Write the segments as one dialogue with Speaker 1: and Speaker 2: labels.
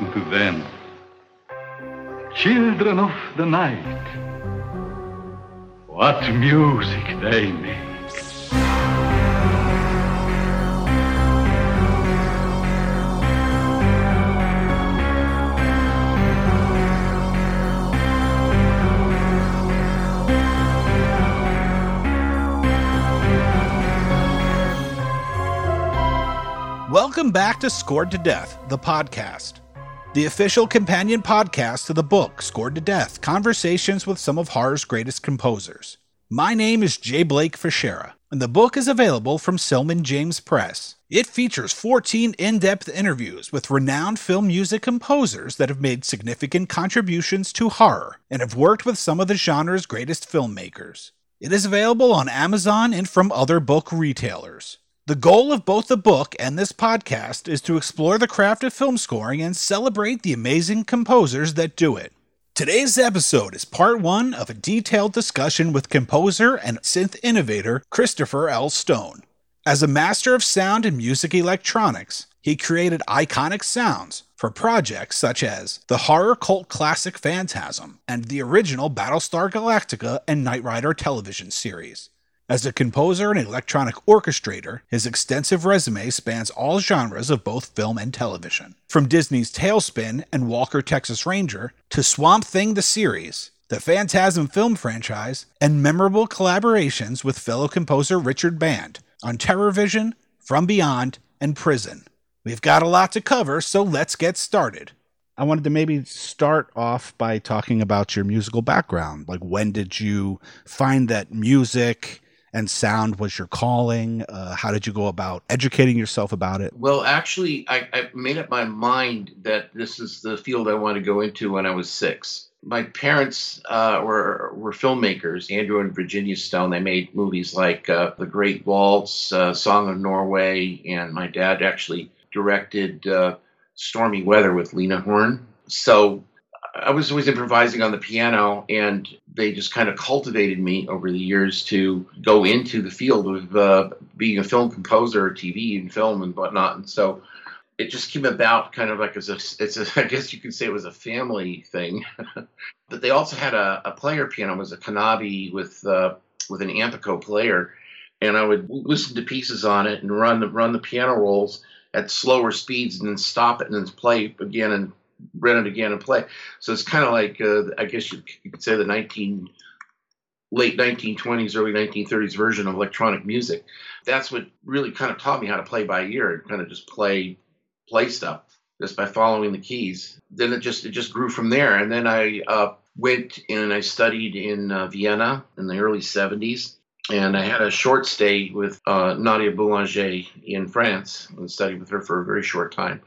Speaker 1: listen to them. Children of the night. What music they make.
Speaker 2: Welcome back to Scored to Death, the podcast, the official companion podcast to the book Scored to Death Conversations with some of horror's greatest composers. My name is J. Blake Fisher, and the book is available from Silman James Press. It features 14 in depth interviews with renowned film music composers that have made significant contributions to horror and have worked with some of the genre's greatest filmmakers. It is available on Amazon and from other book retailers. The goal of both the book and this podcast is to explore the craft of film scoring and celebrate the amazing composers that do it. Today's episode is part one of a detailed discussion with composer and synth innovator Christopher L. Stone. As a master of sound and music electronics, he created iconic sounds for projects such as the horror cult classic Phantasm and the original Battlestar Galactica and Knight Rider television series. As a composer and electronic orchestrator, his extensive resume spans all genres of both film and television. From Disney's TaleSpin and Walker Texas Ranger to Swamp Thing the series, the Phantasm film franchise, and memorable collaborations with fellow composer Richard Band on Terror Vision, From Beyond, and Prison. We've got a lot to cover, so let's get started. I wanted to maybe start off by talking about your musical background. Like, when did you find that music and sound was your calling? Uh, how did you go about educating yourself about it?
Speaker 3: Well, actually, I, I made up my mind that this is the field I want to go into when I was six. My parents uh, were were filmmakers, Andrew and Virginia Stone. They made movies like uh, The Great Waltz, uh, Song of Norway, and my dad actually directed uh, Stormy Weather with Lena Horne. So I was always improvising on the piano, and they just kind of cultivated me over the years to go into the field of uh, being a film composer, TV and film and whatnot. And so it just came about kind of like as a, it's a, I guess you could say it was a family thing. but they also had a, a player piano, it was a Knabe with uh, with an Ampico player, and I would listen to pieces on it and run the run the piano rolls at slower speeds and then stop it and then play again and rent it again and play. So it's kind of like uh, I guess you, you, could say the 19 late 1920s, early 1930s version of electronic music. That's what really kind of taught me how to play by ear and kind of just play play stuff just by following the keys. Then it just it just grew from there. And then I uh, went and I studied in uh, Vienna in the early 70s. And I had a short stay with uh, Nadia Boulanger in France and studied with her for a very short time.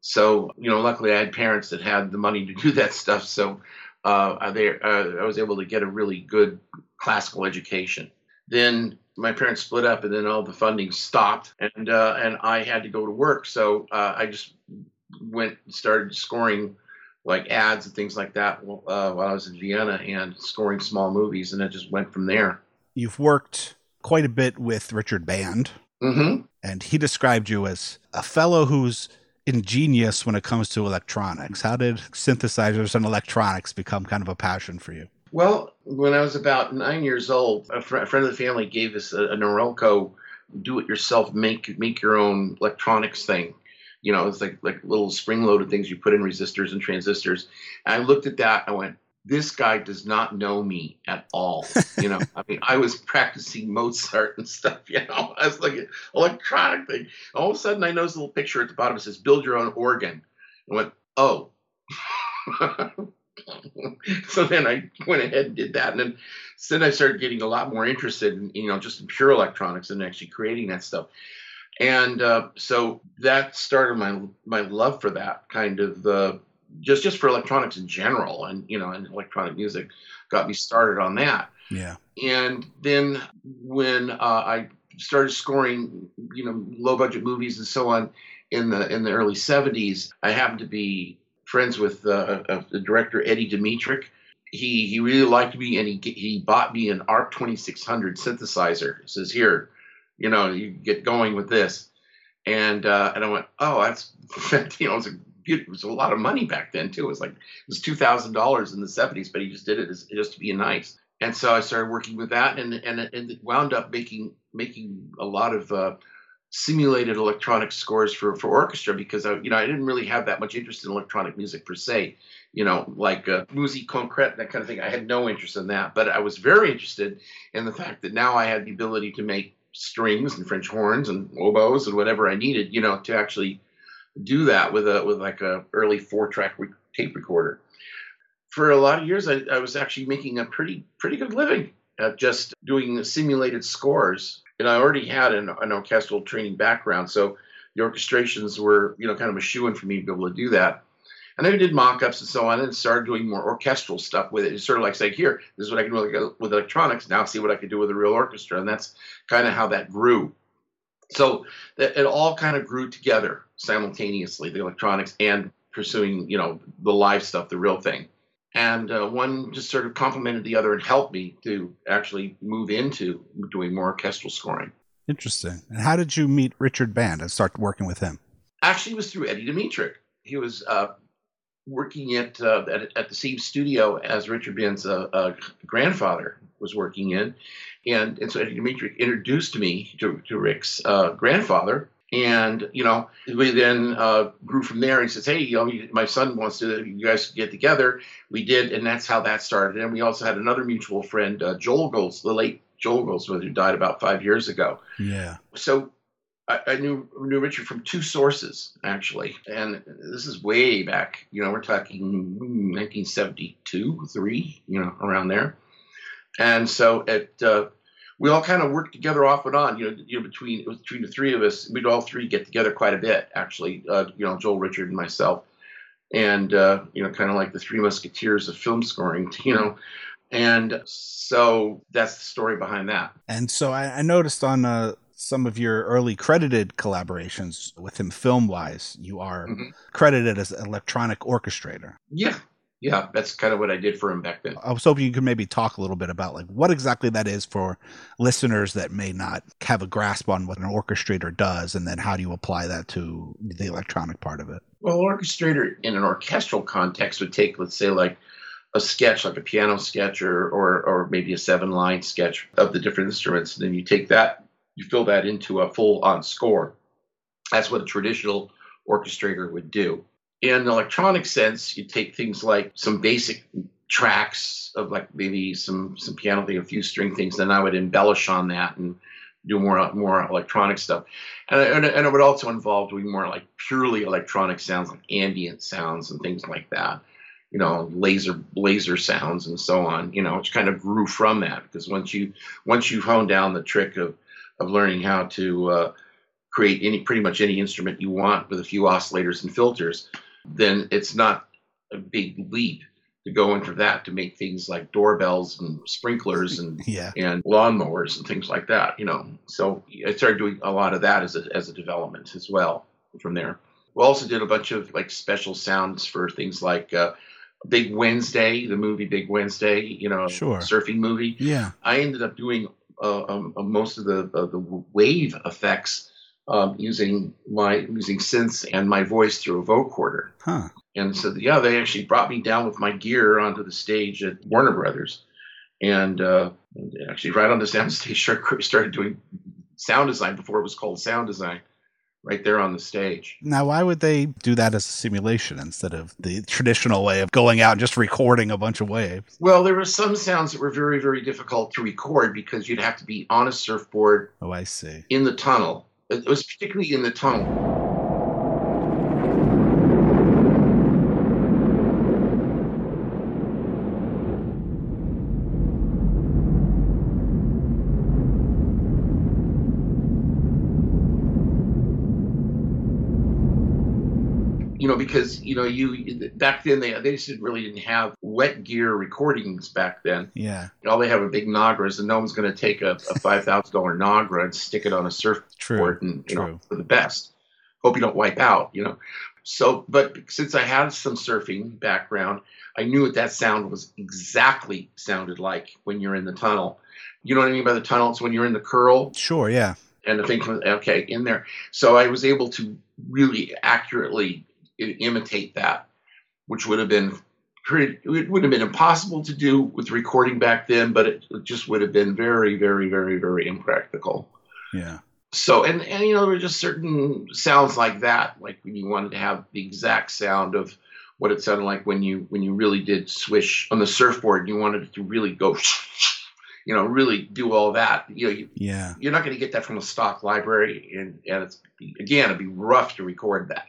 Speaker 3: So, you know, luckily I had parents that had the money to do that stuff. So uh, they, uh, I was able to get a really good classical education. Then my parents split up, and then all the funding stopped, and uh, and I had to go to work. So uh, I just went and started scoring like ads and things like that uh, while I was in Vienna and scoring small movies, and it just went from there.
Speaker 2: You've worked quite a bit with Richard Band,
Speaker 3: mm-hmm.
Speaker 2: and he described you as a fellow who's ingenious when it comes to electronics. How did synthesizers and electronics become kind of a passion for you?
Speaker 3: Well, when I was about nine years old, a, fr- a friend of the family gave us a, a Norelco do-it-yourself, make make your own electronics thing. You know, it's like like little spring-loaded things you put in resistors and transistors. And I looked at that. I went, this guy does not know me at all. You know, I mean, I was practicing Mozart and stuff. You know, I was like an electronic thing. All of a sudden, I noticed a little picture at the bottom. It says, "Build your own organ." I went, "Oh." so then I went ahead and did that, and then, so then I started getting a lot more interested in, you know, just in pure electronics and actually creating that stuff. And uh, so that started my my love for that kind of uh, just just for electronics in general, and you know, and electronic music got me started on that.
Speaker 2: Yeah.
Speaker 3: And then when uh, I started scoring, you know, low budget movies and so on in the in the early '70s, I happened to be friends with uh, uh, the director Eddie Dmytryk. He he really liked me, and he he bought me an ARP 2600 synthesizer. He says, "Here, you know, you get going with this." And uh, and I went, "Oh, that's you know, it's a it was a lot of money back then too. It was like it was two thousand dollars in the seventies, but he just did it as, just to be nice. And so I started working with that, and and and wound up making making a lot of uh, simulated electronic scores for for orchestra because I you know I didn't really have that much interest in electronic music per se. You know, like uh, musique concrète, that kind of thing. I had no interest in that, but I was very interested in the fact that now I had the ability to make strings and French horns and oboes and whatever I needed, you know, to actually do that with a with like a early four track re- tape recorder. For a lot of years, I, I was actually making a pretty pretty good living at just doing simulated scores. And I already had an, an orchestral training background, so the orchestrations were you know kind of a shoe in for me to be able to do that. And we did mock-ups and so on, and started doing more orchestral stuff with it. It's sort of like saying, "Here, this is what I can do with electronics. Now, see what I can do with a real orchestra." And that's kind of how that grew. So it all kind of grew together simultaneously, the electronics and pursuing, you know, the live stuff, the real thing. And uh, one just sort of complemented the other and helped me to actually move into doing more orchestral scoring.
Speaker 2: Interesting. And how did you meet Richard Band and start working with him?
Speaker 3: Actually, it was through Eddie Dmytryk. He was uh, working at, uh, at, at the same studio as Richard Band's uh, uh, grandfather was working in, and and so Eddie Dmytryk introduced me to to Rick's uh, grandfather, and you know we then uh, grew from there. He says, "Hey, you know, my son wants to you guys get together." We did, and that's how that started. And we also had another mutual friend, uh, Joel Golds, the late Joel Goldsmith, who died about five years ago.
Speaker 2: Yeah.
Speaker 3: So I, knew knew Richard from two sources actually, and this is way back. You know, we're talking 1972, three, you know, around there. And so it, uh, we all kind of worked together off and on. You know, you know, between between the three of us, we'd all three get together quite a bit, actually. Uh, you know, Joel, Richard, and myself, and uh, you know, kind of like the three musketeers of film scoring. You know, and so that's the story behind that.
Speaker 2: And so I, I noticed on uh, some of your early credited collaborations with him, film wise, you are mm-hmm. credited as electronic orchestrator.
Speaker 3: Yeah, yeah, that's kind of what I did for him back then.
Speaker 2: I was hoping you could maybe talk a little bit about like what exactly that is for listeners that may not have a grasp on what an orchestrator does, and then how do you apply that to the electronic part of it?
Speaker 3: Well, orchestrator in an orchestral context would take, let's say, like a sketch, like a piano sketch, or or, or maybe a seven line sketch of the different instruments, and then you take that, you fill that into a full on score. That's what a traditional orchestrator would do in the electronic sense, you take things like some basic tracks of like maybe some some piano thing, a few string things, then I would embellish on that and do more more electronic stuff, and and, and it would also involve doing more like purely electronic sounds, like ambient sounds and things like that. You know, laser laser sounds and so on. You know, which kind of grew from that because once you once you hone down the trick of of learning how to uh, create any pretty much any instrument you want with a few oscillators and filters then it's not a big leap to go into that to make things like doorbells and sprinklers and
Speaker 2: yeah.
Speaker 3: and lawnmowers and things like that. You know, so I started doing a lot of that as a as a development as well from there. We also did a bunch of like special sounds for things like uh, Big Wednesday, the movie Big Wednesday. You know,
Speaker 2: sure.
Speaker 3: surfing movie.
Speaker 2: Yeah,
Speaker 3: I ended up doing um, uh, most of the uh, the wave effects um, using my using synths and my voice through a vocoder.
Speaker 2: Huh.
Speaker 3: And so, yeah, they actually brought me down with my gear onto the stage at Warner Brothers, and uh, actually right on the sound stage started doing sound design before it was called sound design. Right there on the stage.
Speaker 2: Now, why would they do that as a simulation instead of the traditional way of going out and just recording a bunch of waves?
Speaker 3: Well, there were some sounds that were very, very difficult to record because you'd have to be on a surfboard.
Speaker 2: Oh, I see.
Speaker 3: In the tunnel it was particularly in the tunnel. Know, because you know, you back then they they just really didn't have wet gear recordings back then.
Speaker 2: Yeah,
Speaker 3: all they have are big Nagras, and no one's going to take a, a five thousand dollar Nagra and stick it on a surfboard and you True. know for the best. Hope you don't wipe out, you know. So, but since I had some surfing background, I knew what that sound was exactly sounded like when you're in the tunnel. You know what I mean by the tunnel? It's when you're in the curl.
Speaker 2: Sure, yeah.
Speaker 3: And the thing, okay, in there. So I was able to really accurately imitate that, which would have been pretty, it would have been impossible to do with recording back then, but it just would have been very, very, very, very impractical.
Speaker 2: Yeah.
Speaker 3: So, and, and, you know, there were just certain sounds like that, like when you wanted to have the exact sound of what it sounded like when you, when you really did swish on the surfboard and you wanted it to really go, you know, really do all that. You know, you,
Speaker 2: Yeah.
Speaker 3: you're not going to get that from a stock library. And, and it's, again, it'd be rough to record that.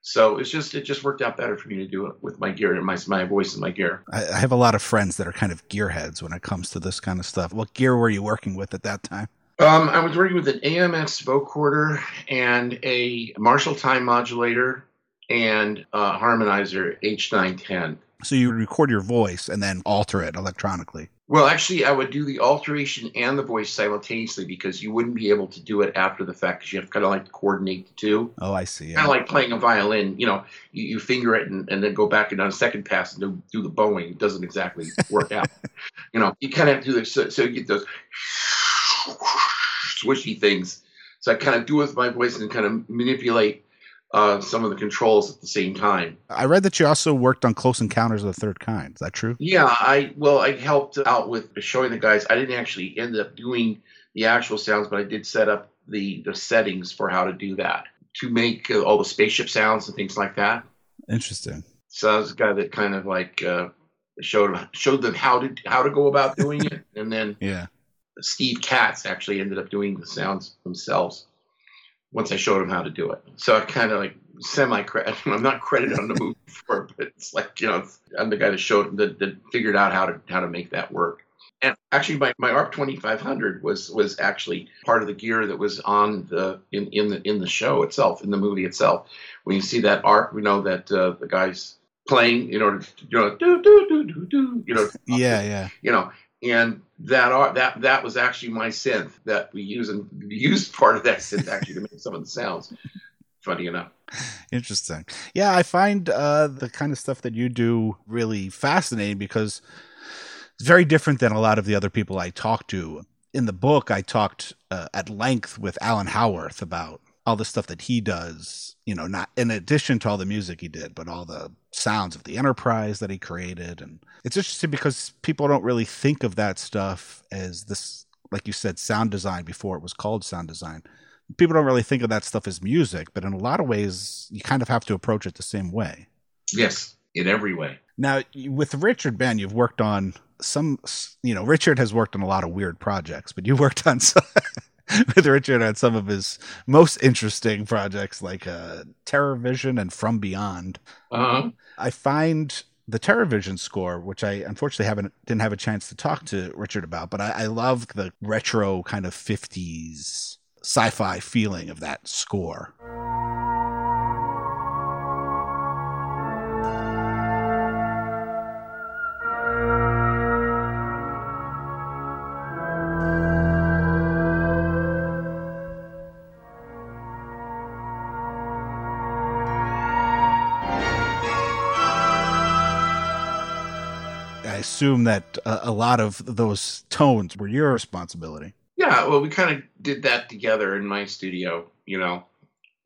Speaker 3: So it's just, it just worked out better for me to do it with my gear and my, my voice and my gear.
Speaker 2: I, I have a lot of friends that are kind of gearheads when it comes to this kind of stuff. What gear were you working with at that time?
Speaker 3: Um, I was working with an AMX vocoder and a Marshall time modulator and a harmonizer H910.
Speaker 2: So you record your voice and then alter it electronically.
Speaker 3: Well, actually, I would do the alteration and the voice simultaneously because you wouldn't be able to do it after the fact because you have to kind of like coordinate the two.
Speaker 2: Oh, I see.
Speaker 3: Kind of like playing a violin, you know, you, you finger it and, and then go back and on a second pass and do, do the bowing. It doesn't exactly work out. You know, you kind of have to do this so, so you get those swishy things. So I kind of do it with my voice and kind of manipulate uh, some of the controls at the same time.
Speaker 2: I read that you also worked on Close Encounters of the Third Kind. Is that true?
Speaker 3: Yeah, I well, I helped out with showing the guys. I didn't actually end up doing the actual sounds, but I did set up the the settings for how to do that to make uh, all the spaceship sounds and things like that.
Speaker 2: Interesting.
Speaker 3: So I was the guy that kind of like uh, showed showed them how to how to go about doing it, and then
Speaker 2: Yeah.
Speaker 3: Steve Katz actually ended up doing the sounds themselves once I showed him how to do it. So I kind of like semi credit. I'm not credited on the movie for it, but it's like you know I'm the guy that showed that, that figured out how to how to make that work. And actually, my, my ARP 2500 was was actually part of the gear that was on the in, in the in the show itself, in the movie itself. When you see that ARP, we know that uh, the guy's playing in order to you know do do do do do you know
Speaker 2: Yeah, yeah.
Speaker 3: you know and that are that that was actually my synth that we use and used part of that synth actually to make some of the sounds funny enough
Speaker 2: Interesting. Yeah, I find uh, the kind of stuff that you do really fascinating because it's very different than a lot of the other people I talk to. In the book, I talked uh, at length with Alan Howarth about all the stuff that he does, you know, not in addition to all the music he did, but all the sounds of the Enterprise that he created. And it's interesting because people don't really think of that stuff as this, like you said, sound design before it was called sound design people don't really think of that stuff as music, but in a lot of ways, you kind of have to approach it the same way.
Speaker 3: yes in every way
Speaker 2: Now, with Richard Band, you've worked on some, you know, Richard has worked on a lot of weird projects, but you worked on some, with Richard on some of his most interesting projects like uh, Terror Vision and From Beyond.
Speaker 3: uh-huh.
Speaker 2: I find the TerrorVision score, which I unfortunately haven't didn't have a chance to talk to Richard about, but I, I love the retro kind of fifties sci-fi feeling of that score. Assume that uh, a lot of those tones were your responsibility.
Speaker 3: yeah well we kind of did that together in my studio you know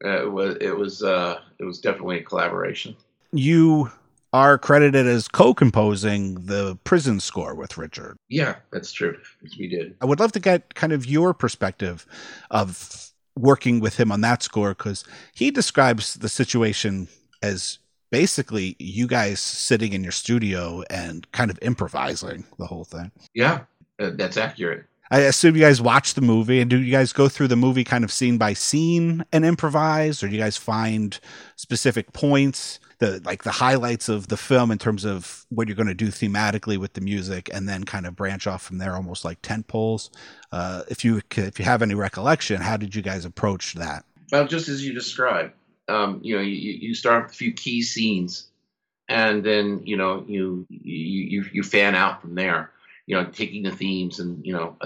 Speaker 3: uh, it was it was uh it was definitely a collaboration
Speaker 2: You are credited as co-composing the prison score with Richard.
Speaker 3: yeah that's true we did
Speaker 2: I would love to get kind of your perspective of working with him on that score because he describes the situation as basically you guys sitting in your studio and kind of improvising the whole thing.
Speaker 3: yeah uh, that's accurate.
Speaker 2: I assume you guys watch the movie and do you guys go through the movie kind of scene by scene and improvise or do you guys find specific points the like the highlights of the film in terms of what you're going to do thematically with the music and then kind of branch off from there almost like tent poles uh, if you if you have any recollection how did you guys approach that?
Speaker 3: Well, just as you described, um, you know, you, you start with a few key scenes, and then you know you you you, fan out from there. You know, taking the themes, and you know,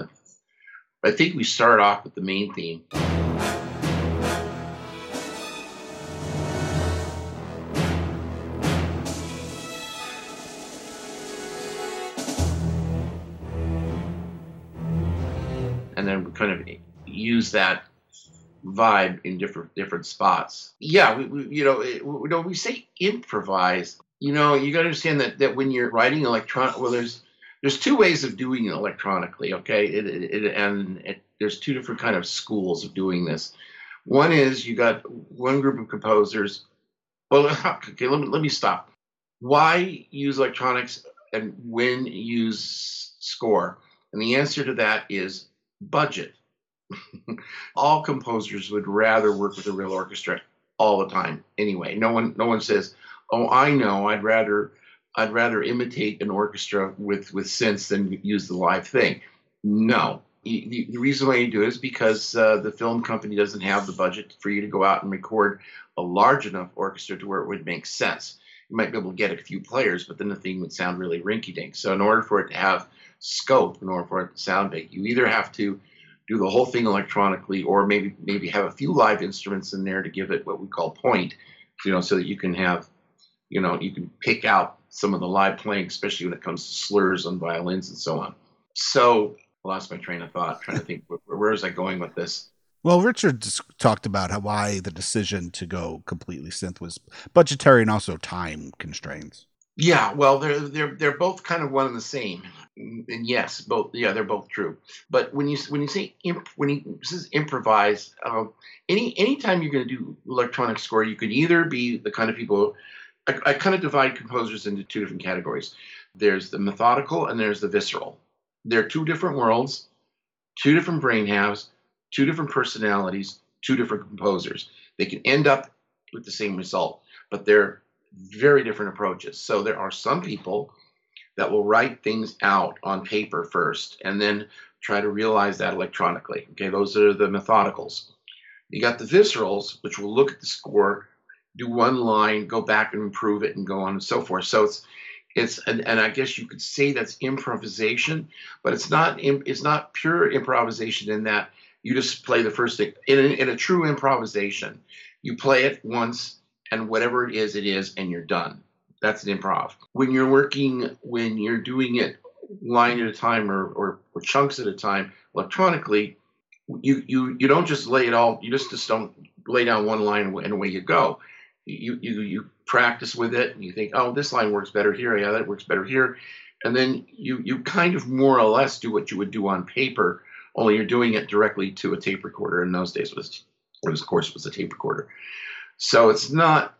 Speaker 3: I think we start off with the main theme. And then we kind of use that vibe in different different spots. Yeah, we, we you know it, we, we say improvise. You know you got to understand that that when you're writing electronic, well, there's there's two ways of doing it electronically. Okay, it, it, it and there's two different kind of schools of doing this. One is you got one group of composers. Well, okay, let me let me stop. Why use electronics and when use score? And the answer to that is budget. all composers would rather work with a real orchestra all the time anyway. No one no one says, "Oh, I know, I'd rather I'd rather imitate an orchestra with with synths than use the live thing." No. The, reason why you do it is because uh, the film company doesn't have the budget for you to go out and record a large enough orchestra to where it would make sense. You might be able to get a few players, but then the thing would sound really rinky dink. So, in order for it to have scope, in order for it to sound big, you either have to do the whole thing electronically, or maybe maybe have a few live instruments in there to give it what we call point, you know, so that you can have, you know, you can pick out some of the live playing, especially when it comes to slurs on violins and so on. So I lost my train of thought, trying to think where, where is I going with this.
Speaker 2: Well, Richard talked about how why the decision to go completely synth was budgetary and also time constraints.
Speaker 3: Yeah, well, they're they're they're both kind of one and the same, and yes, both yeah, they're both true. But when you when you say imp, when he says improvise, um, any anytime you're going to do electronic score, you could either be the kind of people. I, I kind of divide composers into two different categories. There's the methodical and there's the visceral. They're two different worlds, two different brain halves, two different personalities, two different composers. They can end up with the same result, but they're very different approaches. So there are some people that will write things out on paper first and then try to realize that electronically. Okay, those are the methodicals. You got the viscerals, which will look at the score, do one line, go back and improve it, and go on and so forth. So it's it's and, and I guess you could say that's improvisation, but it's not it's not pure improvisation in that you just play the first thing. In in a true improvisation, you play it once and whatever it is, it is, and you're done. That's an improv. When you're working, when you're doing it line at a time or, or, or chunks at a time electronically, you, you you don't just lay it all. You just just don't lay down one line and away you go. You you you practice with it, and you think, oh, this line works better here. Yeah, that works better here, and then you you kind of more or less do what you would do on paper, only you're doing it directly to a tape recorder. In those days, was or this course was a tape recorder. So it's not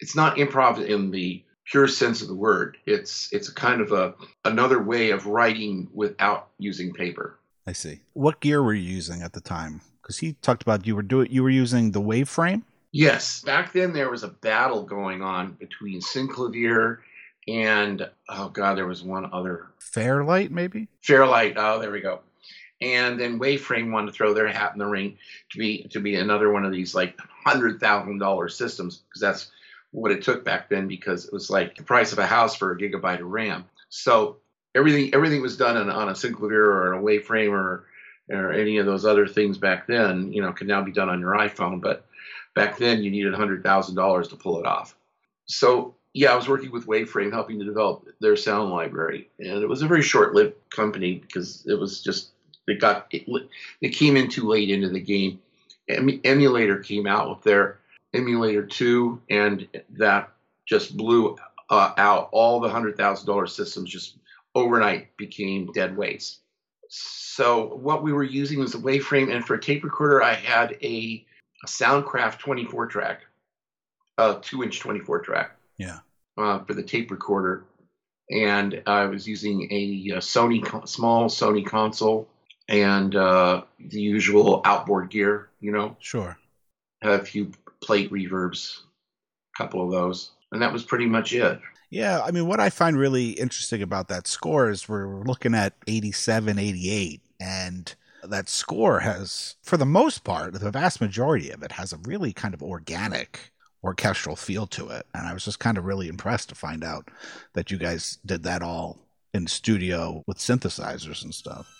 Speaker 3: it's not improv in the pure sense of the word. It's it's a kind of a another way of writing without using paper.
Speaker 2: I see. What gear were you using at the time? Because he talked about you were doing you were using the Waveframe.
Speaker 3: Yes, back then there was a battle going on between Synclavier and oh god, there was one other
Speaker 2: Fairlight, maybe.
Speaker 3: Fairlight. Oh, there we go and then Waveframe wanted to throw their hat in the ring to be to be another one of these like hundred thousand dollar systems because that's what it took back then because it was like the price of a house for a gigabyte of RAM. So everything everything was done on, on a Synclavier or a Waveframe or or any of those other things back then. You know, can now be done on your iPhone, but back then you needed hundred thousand dollars to pull it off. So yeah, I was working with Waveframe, helping to develop their sound library, and it was a very short-lived company because it was just it got it, it came in too late into the game. Emulator came out with their emulator 2 and that just blew uh, out. All the hundred thousand dollar systems just overnight became dead weights. So what we were using was a waveframe and for a tape recorder i had a, a soundcraft 24 track a two inch 24 track.
Speaker 2: Yeah.
Speaker 3: Uh, for the tape recorder. And i was using a, a sony small sony console and uh, the usual outboard gear, you know.
Speaker 2: Sure.
Speaker 3: Had a few plate reverbs, a couple of those, and that was pretty much it.
Speaker 2: Yeah, I mean, what I find really interesting about that score is we're looking at 87, 88, and that score has, for the most part, the vast majority of it has a really kind of organic orchestral feel to it. And I was just kind of really impressed to find out that you guys did that all in studio with synthesizers and stuff.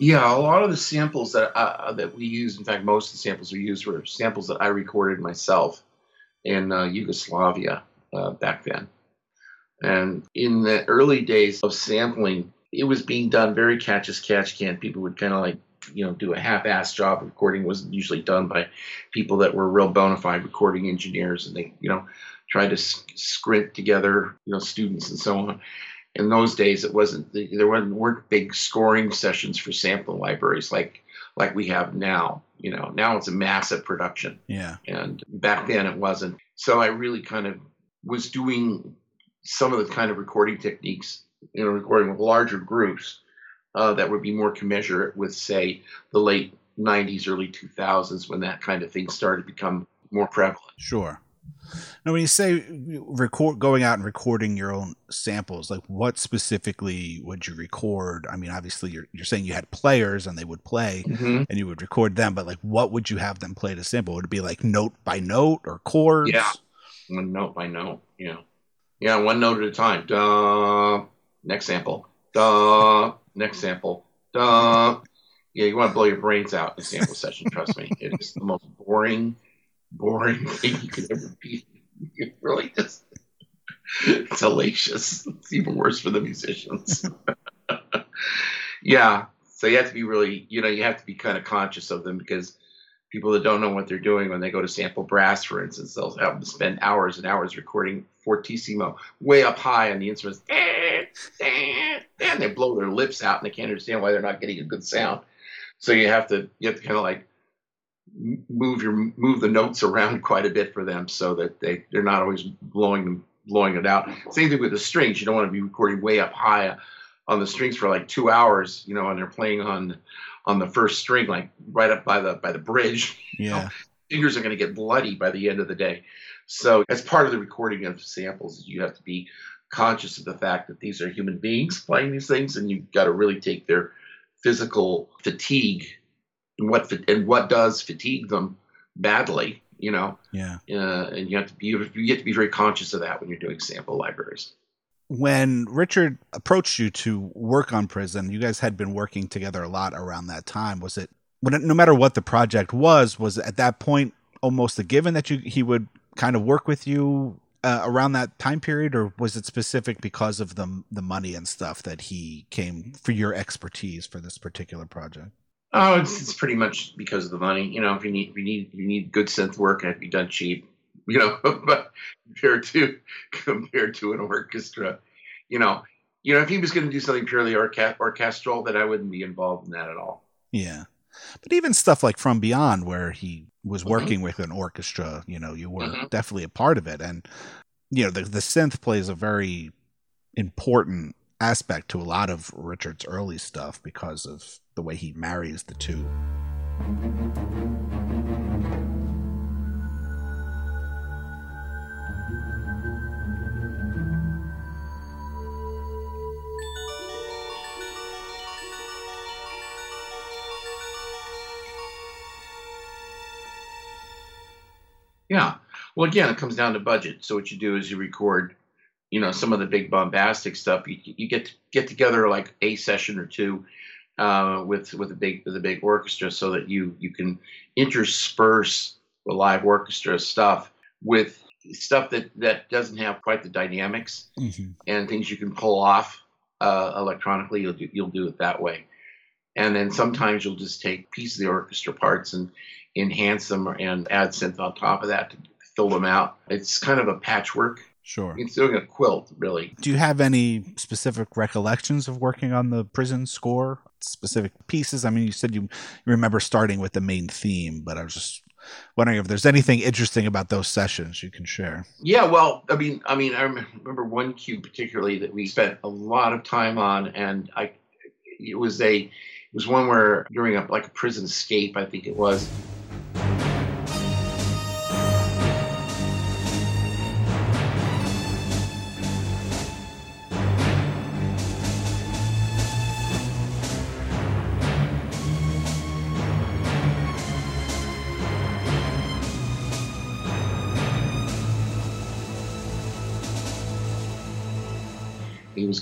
Speaker 3: Yeah, a lot of the samples that uh, that we use, in fact, most of the samples we used were samples that I recorded myself in uh, Yugoslavia uh, back then. And in the early days of sampling, it was being done very catch as catch can. People would kind of like, you know, do a half-ass job. Recording wasn't usually done by people that were real bona fide recording engineers, and they, you know, tried to script together, you know, students and so on in those days it wasn't there weren't, weren't big scoring sessions for sampling libraries like like we have now you know. Now it's a massive production.
Speaker 2: Yeah.
Speaker 3: And back then it wasn't. So i really kind of was doing some of the kind of recording techniques you know recording with larger groups uh, that would be more commensurate with say the late 90s early 2000s when that kind of thing started to become more prevalent.
Speaker 2: Sure now, when you say record, going out and recording your own samples, like what specifically would you record? I mean, obviously, you're you're saying you had players and they would play,
Speaker 3: mm-hmm.
Speaker 2: and you would record them, but like, what would you have them play to sample? Would it be like note by note or chords?
Speaker 3: Yeah, one note by note. Yeah, yeah, one note at a time. Duh. Next sample. Duh. Next sample. Duh. Yeah, you want to blow your brains out in sample session. Trust me, it is the most boring boring thing you could ever be. It really just it's hellacious. It's even worse for the musicians. yeah. So you have to be really, you know, you have to be kind of conscious of them because people that don't know what they're doing when they go to sample brass, for instance, they'll have to spend hours and hours recording fortissimo way up high on the instruments, eh, eh, eh, and they blow their lips out and they can't understand why they're not getting a good sound. So you have to you have to kind of like move your move the notes around quite a bit for them so that they they're not always blowing blowing it out. Same thing with the strings. You don't want to be recording way up high on the strings for like two hours, you know, and they're playing on on the first string, like right up by the by the bridge.
Speaker 2: Yeah.
Speaker 3: Fingers are going to get bloody by the end of the day. So as part of the recording of samples, you have to be conscious of the fact that these are human beings playing these things, and you've got to really take their physical fatigue and what and what does fatigue them badly you know?
Speaker 2: Yeah.
Speaker 3: Uh, and you have to be you have to be very conscious of that when you're doing sample libraries.
Speaker 2: When richard approached you to work on prison you guys had been working together a lot around that time. Was it when it, no matter what the project was was at that point almost a given that you he would kind of work with you uh, around that time period, or was it specific because of the the money and stuff that he came for your expertise for this particular project?
Speaker 3: Oh, it's, it's pretty much because of the money. You know, if you need if you need you need good synth work, it has to be done cheap. You know, but compared to compared to an orchestra, you know, you know, if he was going to do something purely orca- orchestral, then I wouldn't be involved in that at all.
Speaker 2: Yeah, but even stuff like From Beyond, where he was mm-hmm. working mm-hmm. with an orchestra, you know, you were mm-hmm. definitely a part of it, and you know, the the synth plays a very important aspect to a lot of Richard's early stuff because of the way he marries the two.
Speaker 3: Yeah. Well, again, it comes down to budget. So what you do is you record you know some of the big bombastic stuff you, you get to get together like a session or two uh, with with a big with a big orchestra so that you you can intersperse the live orchestra stuff with stuff that that doesn't have quite the dynamics
Speaker 2: mm-hmm.
Speaker 3: and things you can pull off uh, electronically you'll do, you'll do it that way and then sometimes you'll just take pieces of the orchestra parts and enhance them and add synth on top of that to fill them out it's kind of a patchwork
Speaker 2: Sure.
Speaker 3: It's doing a quilt, really.
Speaker 2: Do you have any specific recollections of working on the prison score? Specific pieces? I mean, you said you, remember starting with the main theme, but I was just wondering if there's anything interesting about those sessions you can share.
Speaker 3: Yeah, well, I mean, I mean, I remember one cue particularly that we spent a lot of time on, and I, it was a, it was one where during a like a prison escape, I think it was.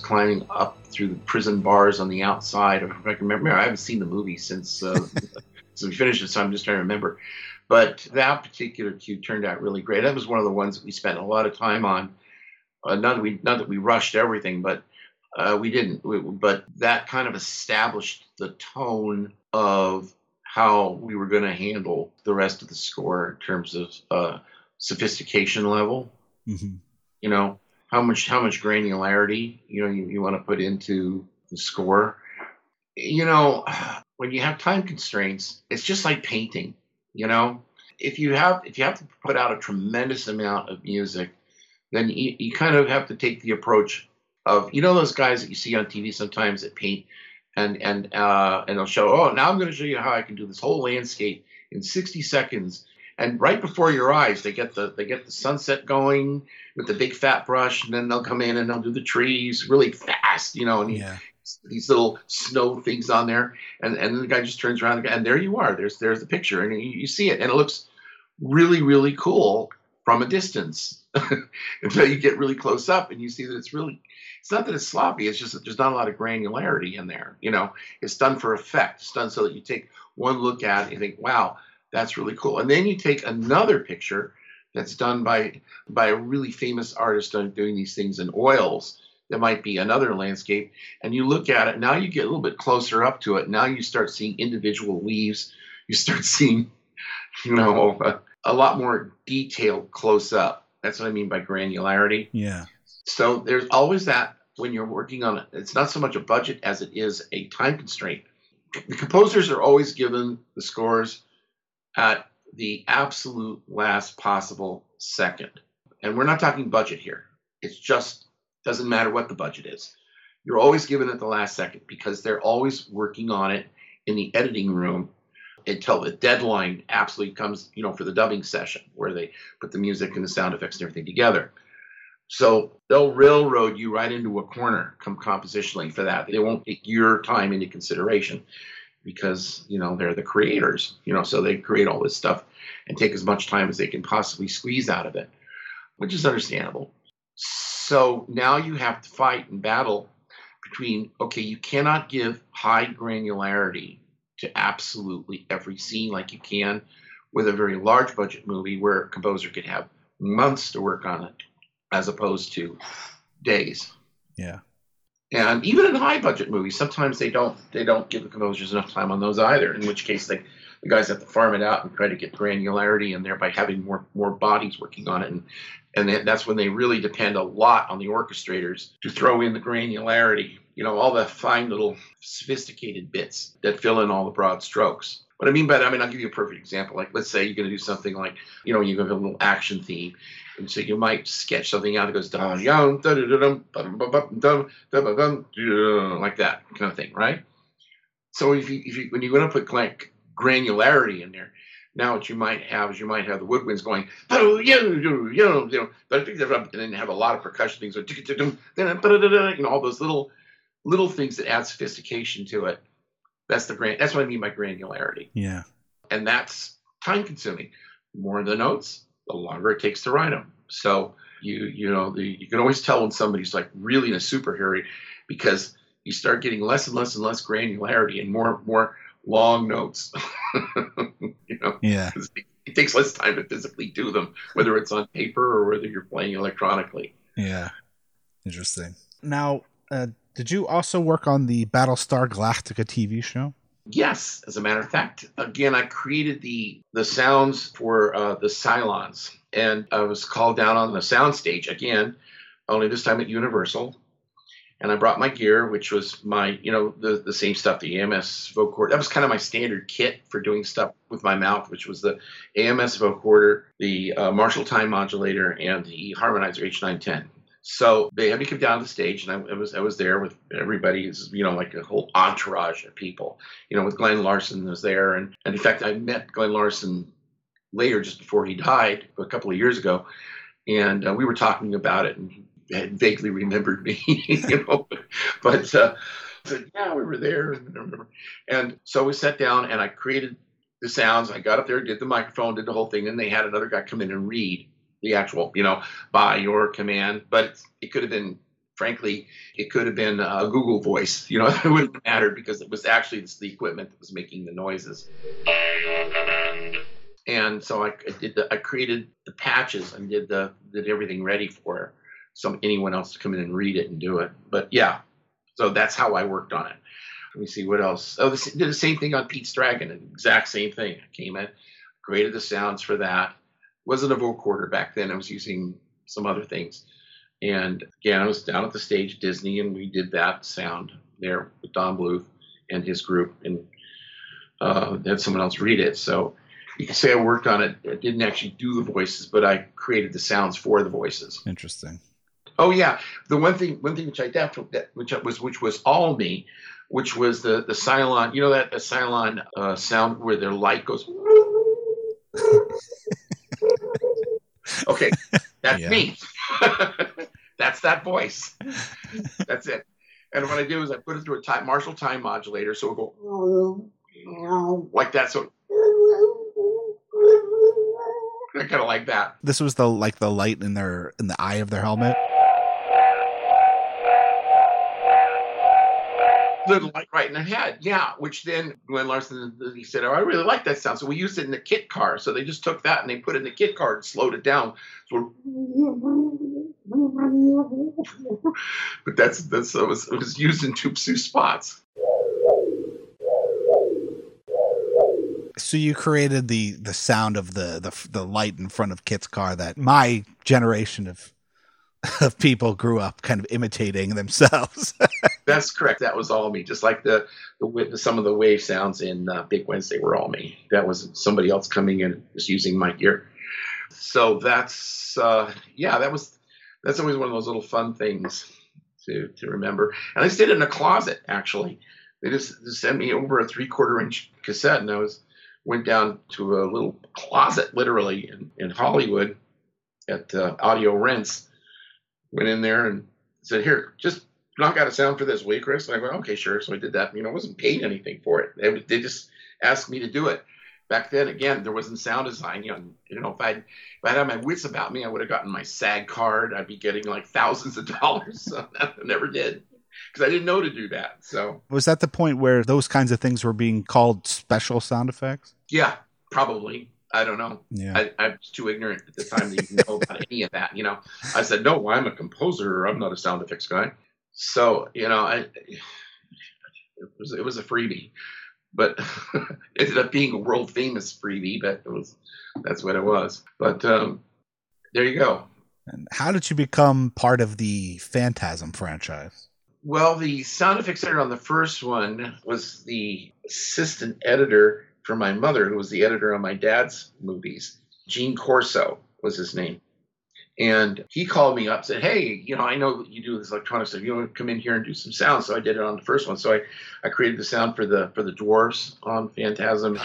Speaker 3: Climbing up through the prison bars on the outside. If I can remember, I haven't seen the movie since uh, since we finished it, so I'm just trying to remember. But that particular cue turned out really great. That was one of the ones that we spent a lot of time on. Uh, not that we not that we rushed everything, but uh, we didn't. We, but that kind of established the tone of how we were going to handle the rest of the score in terms of uh, sophistication level. Mm-hmm. You know how much how much granularity you know you, you want to put into the score. You know when you have time constraints, it's just like painting. You know, if you have if you have to put out a tremendous amount of music, then you, you kind of have to take the approach of you know those guys that you see on TV sometimes that paint and and uh, and they'll show oh now I'm going to show you how I can do this whole landscape in 60 seconds and right before your eyes they get the they get the sunset going with the big fat brush and then they'll come in and they'll do the trees really fast you know and yeah. these little snow things on there, and and the guy just turns around and there you are. There's there's the picture, and you, you see it, and it looks really really cool from a distance. Until you get really close up and you see that it's really it's not that it's sloppy it's just that there's not a lot of granularity in there you know. It's done for effect. It's done so that you take one look at it and you think wow that's really cool. And then you take another picture that's done by by a really famous artist doing these things in oils That might be another landscape. And you look at it now you get a little bit closer up to it. Now you start seeing individual leaves. You start seeing you know a, a lot more detailed close up. That's what i mean by granularity.
Speaker 2: Yeah.
Speaker 3: So there's always that when you're working on it. It's not so much a budget as it is a time constraint. The composers are always given the scores at the absolute last possible second and we're not talking budget here it's just doesn't matter what the budget is. You're always given it the last second because they're always working on it in the editing room until the deadline absolutely comes, you know, for the dubbing session where they put the music and the sound effects and everything together. So they'll railroad you right into a corner come compositionally for that. They won't take your time into consideration because, you know, they're the creators, you know, so they create all this stuff and take as much time as they can possibly squeeze out of it, which is understandable. So now you have to fight and battle between okay, you cannot give high granularity to absolutely every scene like you can with a very large budget movie where a composer could have months to work on it as opposed to days.
Speaker 2: Yeah.
Speaker 3: And even in high budget movies, sometimes they don't they don't give the composers enough time on those either. In which case, they the guys have to farm it out and try to get granularity in there by having more more bodies working on it and and that's when they really depend a lot on the orchestrators to throw in the granularity you know all the fine little sophisticated bits that fill in all the broad strokes what i mean by that i mean i'll give you a perfect example like let's say you're going to do something like you know you have a little action theme and so you might sketch something out that goes down oh. like that kind of thing right so if you, if you when you're going to put like granularity in there. Now, what you might have is you might have the woodwinds going, oh, you know, you know, and then have a lot of percussion things, you know, all those little little things that add sophistication to it. That's the grand. That's what I mean by granularity.
Speaker 2: Yeah,
Speaker 3: and that's time consuming. The more the notes, the longer it takes to write them. So you you know the, you can always tell when somebody's like really in a super hurry because you start getting less and less and less granularity and more more long notes. you know,
Speaker 2: yeah,
Speaker 3: it takes less time to physically do them, whether it's on paper or whether you're playing electronically.
Speaker 2: Yeah, interesting. Now, uh, did you also work on the Battlestar Galactica TV show?
Speaker 3: Yes, as a matter of fact, again, I created the the sounds for uh, the Cylons, and I was called down on the soundstage again, only this time at Universal, and I brought my gear, which was my, you know, the, the same stuff, the AMS vocoder. That was kind of my standard kit for doing stuff with my mouth, which was the AMS vocoder, the uh, Marshall time modulator, and the harmonizer H910. So they had me come down to the stage, and I, I was I was there with everybody, you know, like a whole entourage of people. You know, with Glen Larson was there, and, and in fact, I met Glen Larson later, just before he died, a couple of years ago, and uh, we were talking about it, and he had vaguely remembered me, you know. but uh, said, yeah, we were there, and, and so we sat down, and I created the sounds. I got up there, did the microphone, did the whole thing, and they had another guy come in and read the actual, you know, by your command. But it could have been frankly, it could have been a Google voice. You know, it wouldn't have mattered because it was actually the equipment that was making the noises. And so I, I did the, I created the patches and did the did everything ready for some anyone else to come in and read it and do it. But yeah, so that's how I worked on it. Let me see what else. Oh, this, did the same thing on Pete's Dragon. Exact same thing. I came in, created the sounds for that. Wasn't a vocoder back then. I was using some other things. And again, I was down at the stage Disney, and we did that sound there with Don Bluth and his group, and uh, had someone else read it. So you can say I worked on it. I didn't actually do the voices, but I created the sounds for the voices.
Speaker 2: Interesting.
Speaker 3: Oh yeah, the one thing, one thing which I definitely, which was, which was all me, which was the the Cylon. You know that the Cylon uh, sound where their light goes. Okay, that's me. that's that voice. That's it. And what I do is I put it through a time, Marshall time modulator, so it go like that. So I kind of like that.
Speaker 2: This was the like the light in their in the eye of their helmet.
Speaker 3: The mm-hmm. light right in their head, yeah. Which then Glen Larson he said, "Oh, I really like that sound." So we used it in the kit car. So they just took that and they put it in the kit car and slowed it down. So but that's that's it was, it was used in two spots.
Speaker 2: So you created the the sound of the the the light in front of Kit's car that my generation of of people grew up kind of imitating themselves.
Speaker 3: That's correct. That was all me. Just like the, the some of the wave sounds in uh, Big Wednesday were all me. That was somebody else coming in just using my gear. So that's uh, yeah, that was that's always one of those little fun things to to remember. And I stayed in a closet actually. They just, just sent me over a three quarter inch cassette, and I was went down to a little closet, literally in, in Hollywood, at uh, Audio Rents. Went in there and said, "Here, just knock out a sound for this week, Chris." And I went, "Okay, sure." So I did that. You know, I wasn't paid anything for it. They, they just asked me to do it. Back then, again, there wasn't sound design. You know, you know if I'd if I had my wits about me, I would have gotten my SAG card. I'd be getting like thousands of dollars. So I never did because I didn't know to do that. So
Speaker 2: was that the point where those kinds of things were being called special sound effects?
Speaker 3: Yeah, probably. I don't know.
Speaker 2: Yeah.
Speaker 3: I, was too ignorant at the time to even know about any of that. You know, I said, no, I'm a composer. I'm not a sound effects guy. So, you know, I, it was, it was a freebie, but it ended up being a world famous freebie, but it was, that's what it was. But um, there you go.
Speaker 2: And how did you become part of the Phantasm franchise?
Speaker 3: Well, the sound effects editor on the first one was the assistant editor for my mother, who was the editor on my dad's movies. Gene Corso was his name. And he called me up, said, Hey, you know, I know you do this electronic stuff. You want to come in here and do some sound? So I did it on the first one. So I, I created the sound for the for the dwarves on Phantasm.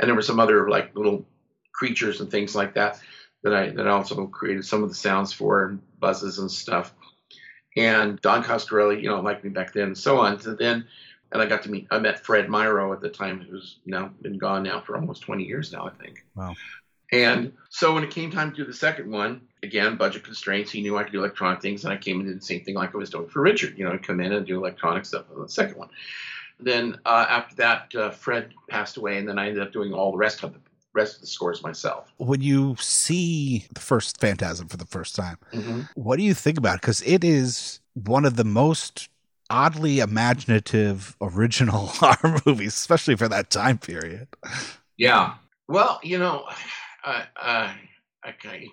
Speaker 3: And there were some other like little creatures and things like that that I that I also created some of the sounds for and buzzes and stuff. And Don Coscarelli, you know, liked me back then and so on. So then and I got to meet I met Fred Myrow at the time, who's now been gone now for almost 20 years now, I think.
Speaker 2: Wow.
Speaker 3: And so when it came time to do the second one, again, budget constraints, he knew I could do electronic things, and I came and did the same thing like I was doing for Richard. You know, I'd come in and do electronic stuff on the second one. Then uh, after that, uh, Fred passed away, and then I ended up doing all the rest of the rest of the scores myself.
Speaker 2: When you see the first Phantasm for the first time, mm-hmm. what do you think about it? Because it is one of the most oddly imaginative original horror movies, especially for that time period.
Speaker 3: Yeah. Well, you know, uh, uh, okay.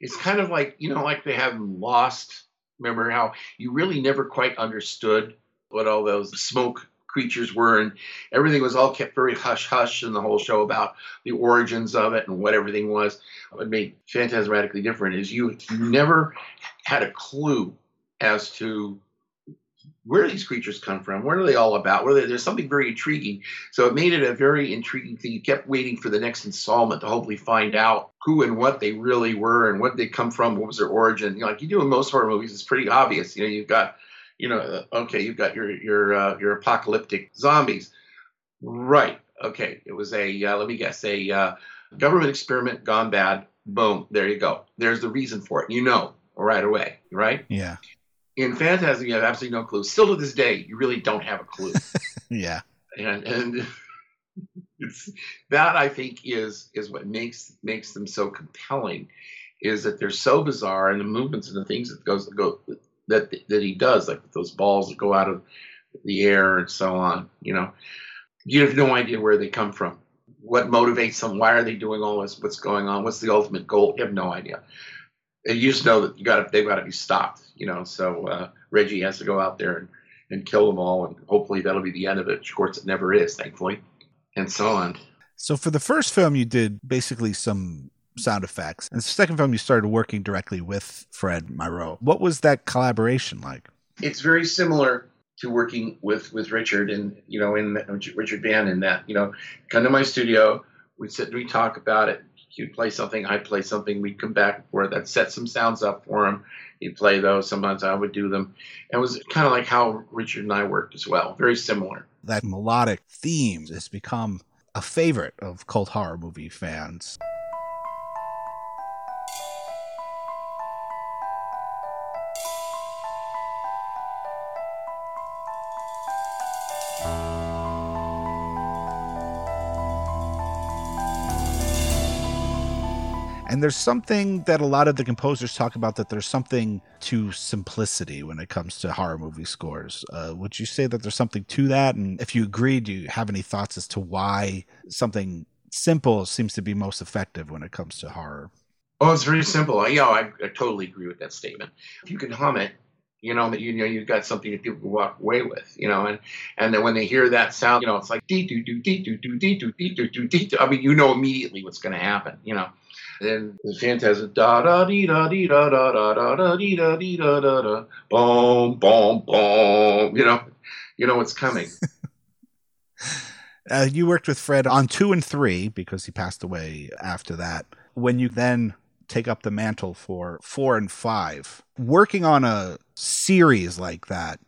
Speaker 3: it's kind of like you know, like they have Lost. Remember how you really never quite understood what all those smoke creatures were, and everything was all kept very hush hush in the whole show about the origins of it and what everything was. What made Phantasm radically different is you, never had a clue as to where these creatures come from? What are they all about? Where there's something very intriguing. So it made it a very intriguing thing. You kept waiting for the next installment to hopefully find out who and what they really were and what they come from, what was their origin. You know, like you do in most horror movies, it's pretty obvious. You know, you've got, you know, uh, okay, you've got your your uh, your apocalyptic zombies, right? Okay, it was a uh, let me guess a uh, Government experiment gone bad. Boom, there you go. There's the reason for it. You know right away, right?
Speaker 2: Yeah.
Speaker 3: In Phantasm, you have absolutely no clue. Still to this day, you really don't have a clue.
Speaker 2: yeah.
Speaker 3: And and it's, that I think is is what makes makes them so compelling, is that they're so bizarre and the movements and the things that goes go that that he does, like those balls that go out of the air and so on. You know, you have no idea where they come from, what motivates them, why are they doing all this, what's going on, what's the ultimate goal. You have no idea. And you just know that you got they've got to be stopped. You know, so uh, Reggie has to go out there and, and kill them all, and hopefully that'll be the end of it. Of course, it never is, thankfully, and so on.
Speaker 2: So for the first film, you did basically some sound effects. And the second film, you started working directly with Fred Myrow. What was that collaboration like?
Speaker 3: It's very similar to working with with Richard and you know in Richard Band in that you know come to my studio, we'd sit and we talk about it. He'd play something, I'd play something. We'd come back and forth. I'd set some sounds up for him. He'd play those. Sometimes I would do them. And it was kind of like how Richard and I worked as well. Very similar.
Speaker 2: That melodic theme has become a favorite of cult horror movie fans. And there's something that a lot of the composers talk about that there's something to simplicity when it comes to horror movie scores. Uh, would you say that there's something to that? And if you agree, do you have any thoughts as to why something simple seems to be most effective when it comes to horror?
Speaker 3: Oh, it's very simple. Yeah, I, I totally agree with that statement. If you can hum it, you know that you know you've got something that people can walk away with, you know, and and then when they hear that sound, you know, it's like dee doo doo dee doo doo dee doo dee doo doo. I mean, you know immediately what's going to happen, you know. Then the phantasm da da dee da dee da da da da da dee da dee da da da boom boom boom. You know, you know what's coming.
Speaker 2: uh, you worked with Fred on two and three because he passed away after that. When you then take up the mantle for four and five, working on a series like that,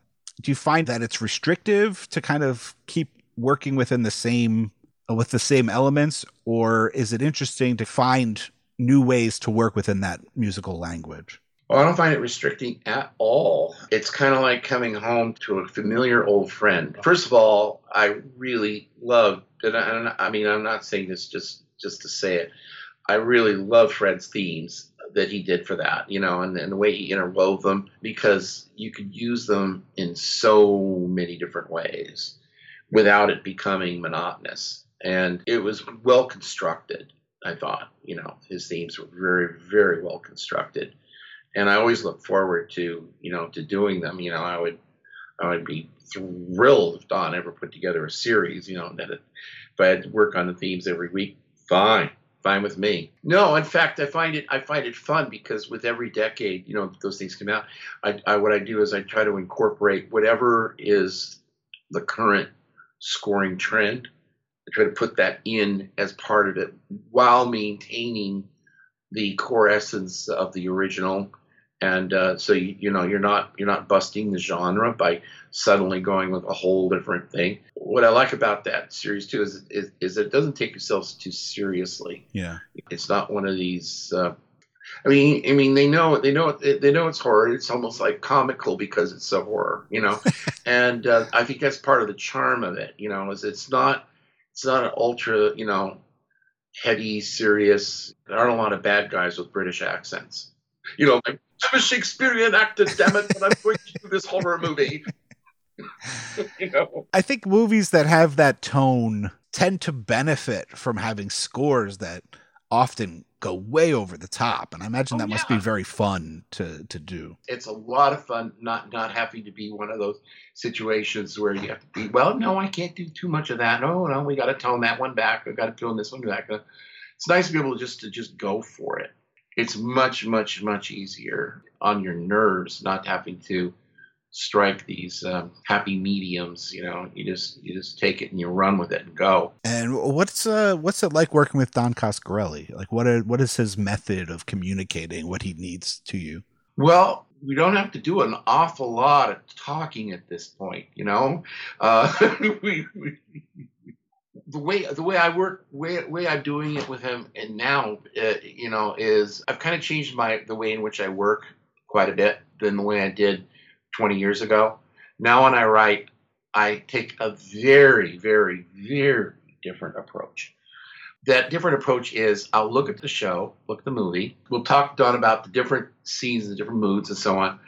Speaker 2: do you find that it's restrictive to kind of keep working within the same with the same elements or is it interesting to find new ways to work within that musical language?
Speaker 3: Well, I don't find it restricting at all. It's kind of like coming home to a familiar old friend. First of all, I really love, and I, I mean, I'm not saying this just just to say it. I really love Fred's themes that he did for that, you know, and, and the way he interwove them because you could use them in so many different ways without it becoming monotonous. And it was well constructed. I thought, you know, his themes were very, very well constructed, and I always look forward to, you know, to doing them. You know, I would, I would be thrilled if Don ever put together a series. You know, that if I had to work on the themes every week, fine, fine with me. No, in fact, I find it, I find it fun because with every decade, you know, those things come out. I, I what I do is I try to incorporate whatever is the current scoring trend I try to put that in as part of it while maintaining the core essence of the original. And uh, so you, you know you're not you're not busting the genre by suddenly going with a whole different thing. What I like about that series too is is, is it doesn't take itself too seriously.
Speaker 2: Yeah,
Speaker 3: it's not one of these. Uh, I mean, I mean, they know they know they know it's horror. It's almost like comical because it's so horror, you know. and uh, I think that's part of the charm of it. You know, is it's not it's not an ultra, you know, heady, serious. There aren't a lot of bad guys with British accents. You know, like, I'm a Shakespearean actor, damn it, but I'm going to do this horror movie.
Speaker 2: you know? I think movies that have that tone tend to benefit from having scores that often go way over the top and i imagine oh, that must be very fun to to do.
Speaker 3: It's a lot of fun not not having to be one of those situations where you have to be well no i can't do too much of that. No no we got to tone that one back. I got to tone this one back. Uh, it's nice to be able to just to just go for it. It's much much much easier on your nerves not having to strike these um, happy mediums. You know, you just you just take it and you run with it and go.
Speaker 2: And what's uh what's it like working with Don Coscarelli? Like, what are, what is his method of communicating what he needs to you?
Speaker 3: Well, we don't have to do an awful lot of talking at this point. You know, uh, we, we the way the way I work, way way I'm doing it with him, and now, uh, you know, is I've kind of changed my the way in which I work quite a bit than the way I did 20 years ago. Now, when I write, I take a very, very, very different approach. That different approach is I'll look at the show, look at the movie. We'll talk Don about the different scenes, the different moods, and so on.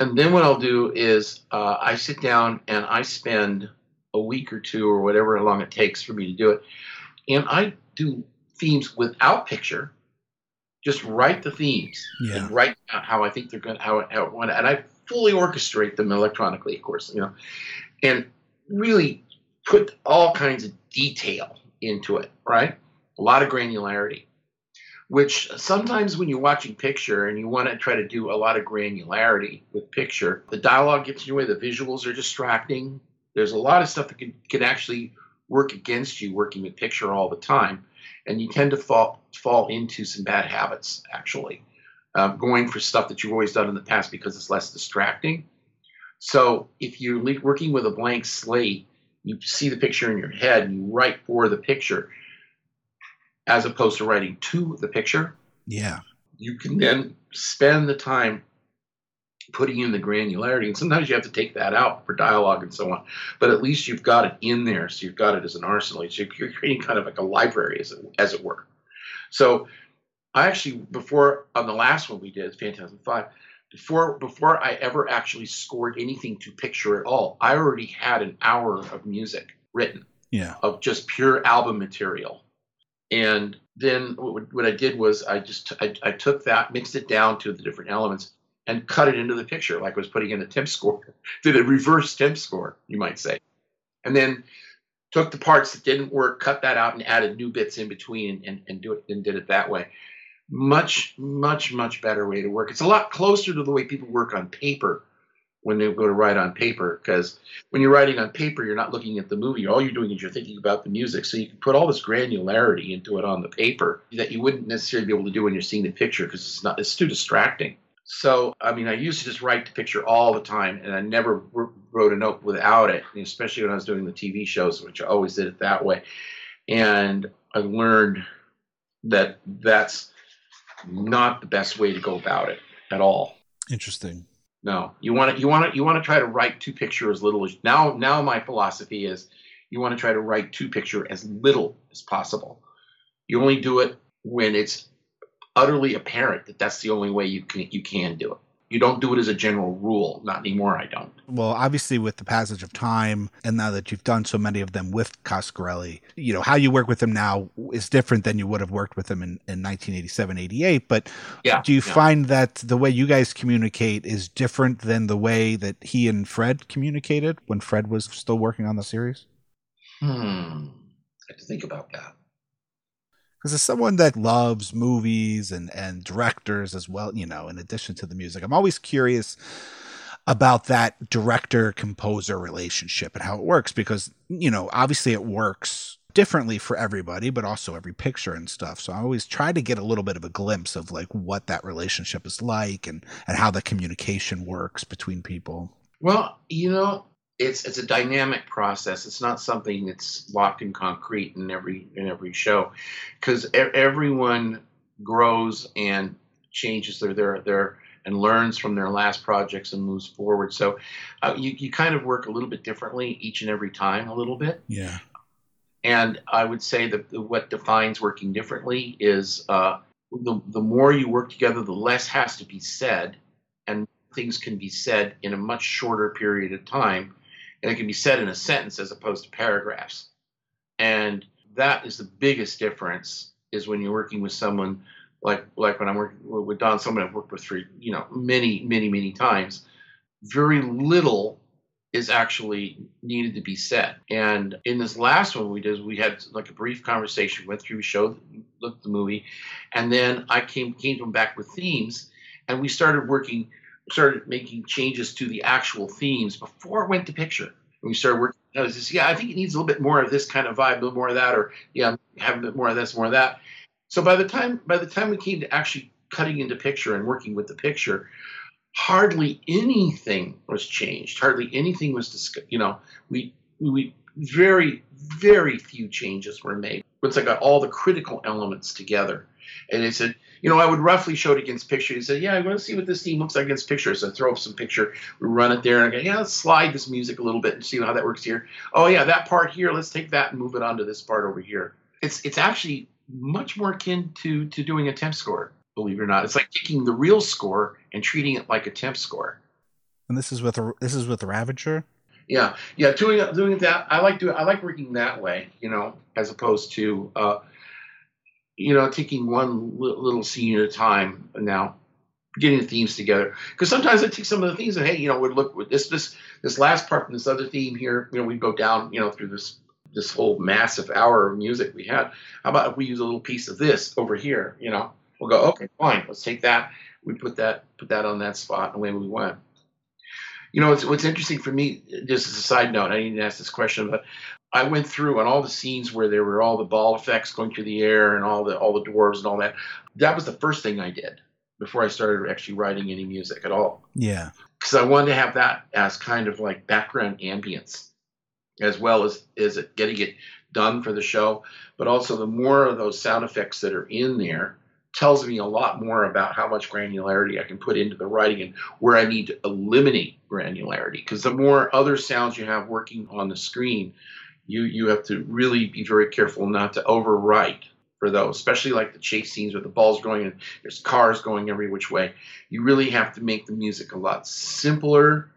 Speaker 3: And then what I'll do is uh, I sit down and I spend a week or two or whatever long it takes for me to do it. And I do themes without picture, just write the themes
Speaker 2: Yeah.
Speaker 3: and write how I think they're going to, how, how, and I fully orchestrate them electronically, of course, you know, and really put all kinds of detail into it, right? A lot of granularity, which sometimes when you're watching picture and you want to try to do a lot of granularity with picture, the dialogue gets in your way, the visuals are distracting. There's a lot of stuff that can, can actually work against you working with picture all the time. And you tend to fall, fall into some bad habits, actually, um, going for stuff that you've always done in the past because it's less distracting. So if you're le- working with a blank slate, you see the picture in your head and you write for the picture as opposed to writing to the picture
Speaker 2: Yeah.
Speaker 3: you can then spend the time putting in the granularity and sometimes you have to take that out for dialogue and so on but at least you've got it in there so you've got it as an arsenal so you're creating kind of like a library as it, as it were so i actually before on the last one we did phantasm 5 before before i ever actually scored anything to picture at all i already had an hour of music written
Speaker 2: Yeah.
Speaker 3: of just pure album material. And then what, what I did was I just I, I took that, mixed it down to the different elements, and cut it into the picture like I was putting in a temp score, did a reverse temp score, you might say, and then took the parts that didn't work, cut that out, and added new bits in between, and, and do it and did it that way. Much much much better way to work. It's a lot closer to the way people work on paper when they go to write on paper because when you're writing on paper you're not looking at the movie. All you're doing is you're thinking about the music. So you can put all this granularity into it on the paper that you wouldn't necessarily be able to do when you're seeing the picture because it's not it's too distracting. So i mean i used to just write the picture all the time and i never wrote a note without it especially when i was doing the tv shows which i always did it that way. And i learned that that's not the best way to go about it at all
Speaker 2: Interesting.
Speaker 3: no, you want to you want to you want to try to write to picture as little as now. Now my philosophy is you want to try to write to picture as little as possible. You only do it when it's utterly apparent that that's the only way you can you can do it. You don't do it as a general rule. Not anymore. I don't.
Speaker 2: Well, obviously, with the passage of time, and now that you've done so many of them with Coscarelli, you know, how you work with him now is different than you would have worked with him in, in 1987, 88. But
Speaker 3: Yeah.
Speaker 2: do you
Speaker 3: yeah.
Speaker 2: find that the way you guys communicate is different than the way that he and Fred communicated when Fred was still working on the series?
Speaker 3: Hmm. I have to think about that.
Speaker 2: Because as someone that loves movies and, and directors as well, you know, in addition to the music, I'm always curious about that director composer relationship and how it works because, you know, obviously it works differently for everybody, but also every picture and stuff. So I always try to get a little bit of a glimpse of like what that relationship is like and, and how the communication works between people.
Speaker 3: Well, you know, it's it's a dynamic process. It's not something that's locked in concrete in every in every show, because everyone grows and changes their their their and learns from their last projects and moves forward. So uh, you you kind of work a little bit differently each and every time, a little bit.
Speaker 2: Yeah.
Speaker 3: And I would say that what defines working differently is uh, the the more you work together, the less has to be said, and things can be said in a much shorter period of time, and it can be said in a sentence as opposed to paragraphs. And that is the biggest difference is when you're working with someone like like when I'm working with Don, someone I've worked with for you know many many many times. Very little is actually needed to be said. And in this last one we did, we had like a brief conversation, went through, showed, looked the movie, and then I came came back with themes, and we started working, started making changes to the actual themes before it went to picture. And we started working. I was just, yeah, I think it needs a little bit more of this kind of vibe, a little more of that, or yeah, have a bit more of this, more of that. So by the time by the time we came to actually cutting into picture and working with the picture, hardly anything was changed. Hardly anything was discussed. You know, we we very, very few changes were made. Once I got all the critical elements together, and they said, you know, I would roughly show it against picture. He said, yeah, I want to see what this theme looks like against picture. So I throw up some picture, we run it there, and I go, yeah, let's slide this music a little bit and see how that works here. Oh yeah, that part here, let's take that and move it onto this part over here. It's it's actually much more akin to to doing a temp score, believe it or not. It's like taking the real score and treating it like a temp score.
Speaker 2: And this is with this is with Ravager.
Speaker 3: Yeah, yeah, doing doing that. I like doing. I like working that way, you know, as opposed to, uh, you know, taking one little scene at a time. Now, getting the themes together because sometimes I take some of the themes and hey, you know, would look with this this this last part from this other theme here. You know, we go down, you know, through this this whole massive hour of music we had. How about if we use a little piece of this over here? You know, we'll go okay, fine. Let's take that. We put that put that on that spot, and away we went. You know, what's, what's interesting for me, just as a side note, I didn't ask this question, but I went through on all the scenes where there were all the ball effects going through the air and all the all the dwarves and all that. That was the first thing I did before I started actually writing any music at all.
Speaker 2: Yeah,
Speaker 3: because I wanted to have that as kind of like background ambience, as well as is it getting it done for the show, but also the more of those sound effects that are in there tells me a lot more about how much granularity I can put into the writing and where I need to eliminate granularity. Because the more other sounds you have working on the screen, you you have to really be very careful not to overwrite for those, especially like the chase scenes where the ball's going and there's cars going every which way. You really have to make the music a lot simpler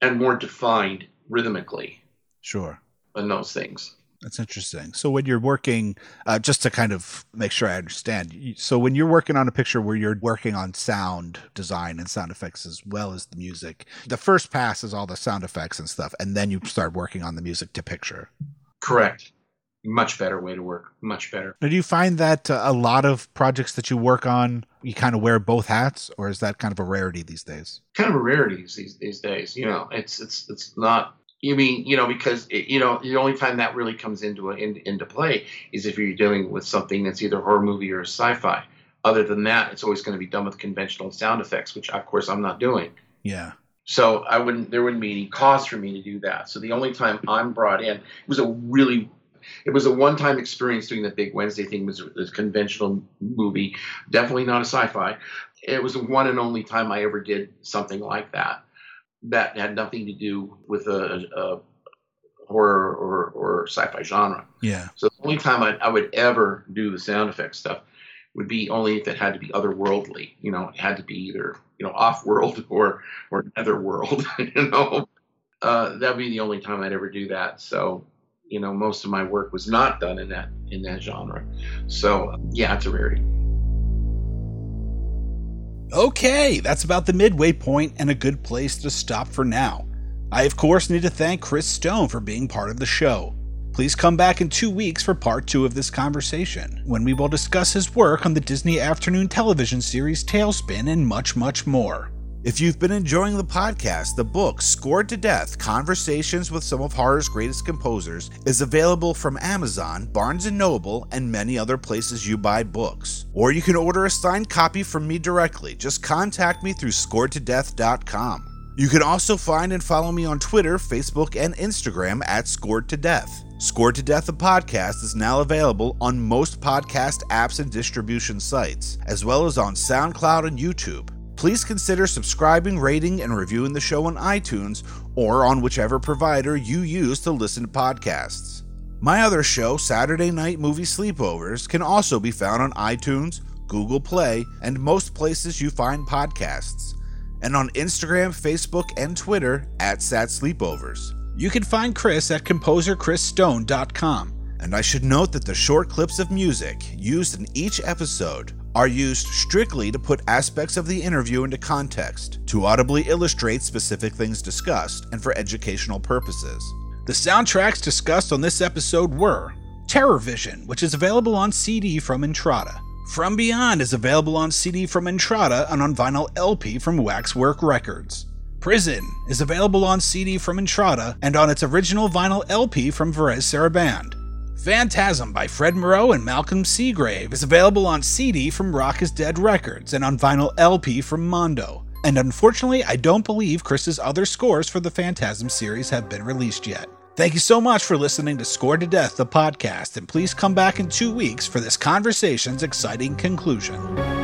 Speaker 3: and more defined rhythmically.
Speaker 2: Sure.
Speaker 3: Than those things.
Speaker 2: That's interesting. So when you're working, uh, just to kind of make sure I understand, so when you're working on a picture where you're working on sound design and sound effects as well as the music, the first pass is all the sound effects and stuff, and then you start working on the music to picture.
Speaker 3: Correct. Much better way to work. Much better.
Speaker 2: Now, do you find that uh, a lot of projects that you work on, you kind of wear both hats, or is that kind of a rarity these days?
Speaker 3: Kind of a rarity these these days. You know, it's it's it's not you mean you know because it, you know the only time that really comes into a, in, into play is if you're dealing with something that's either a horror movie or sci-fi. Other than that, it's always going to be done with conventional sound effects, which of course I'm not doing.
Speaker 2: Yeah.
Speaker 3: So I wouldn't there wouldn't be any cause for me to do that. So the only time I'm brought in it was a really it was a one-time experience doing the big Wednesday thing was a conventional movie, definitely not a sci-fi. It was the one and only time I ever did something like that that had nothing to do with a, a horror or, or sci-fi genre.
Speaker 2: Yeah.
Speaker 3: So the only time I, I would ever do the sound effects stuff would be only if it had to be otherworldly. You know, it had to be either you know off-world or or netherworld. you know, uh, that'd be the only time I'd ever do that. So you know, most of my work was not done in that in that genre. So yeah, it's a rarity.
Speaker 2: Okay, that's about the midway point and a good place to stop for now. I, of course, need to thank Chris Stone for being part of the show. Please come back in two weeks for part two of this conversation, when we will discuss his work on the Disney afternoon television series TaleSpin and much, much more. If you've been enjoying the podcast, the book Scored to Death Conversations with Some of Horror's Greatest Composers is available from Amazon, Barnes & Noble, and many other places you buy books. Or you can order a signed copy from me directly. Just contact me through scoredtodeath.com. You can also find and follow me on Twitter, Facebook, and Instagram at Scored to Death. Scored to Death the podcast is now available on most podcast apps and distribution sites, as well as on SoundCloud and YouTube please consider subscribing, rating, and reviewing the show on iTunes or on whichever provider you use to listen to podcasts. My other show, Saturday Night Movie Sleepovers, can also be found on iTunes, Google Play, and most places you find podcasts, and on Instagram, Facebook, and Twitter at Sat Sleepovers. You can find Chris at composerchrisstone.com. And I should note that the short clips of music used in each episode are used strictly to put aspects of the interview into context, to audibly illustrate specific things discussed, and for educational purposes. The soundtracks discussed on this episode were TerrorVision, which is available on CD from Intrada. From Beyond is available on CD from Intrada and on vinyl LP from Waxwork Records. Prison is available on CD from Intrada and on its original vinyl LP from Varese Sarabande. Phantasm by Fred Myrow and Malcolm Seagrave is available on CD from Rock is Dead Records and on vinyl LP from Mondo. And unfortunately, I don't believe Chris's other scores for the Phantasm series have been released yet. Thank you so much for listening to Scored to Death, the podcast, and please come back in two weeks for this conversation's exciting conclusion.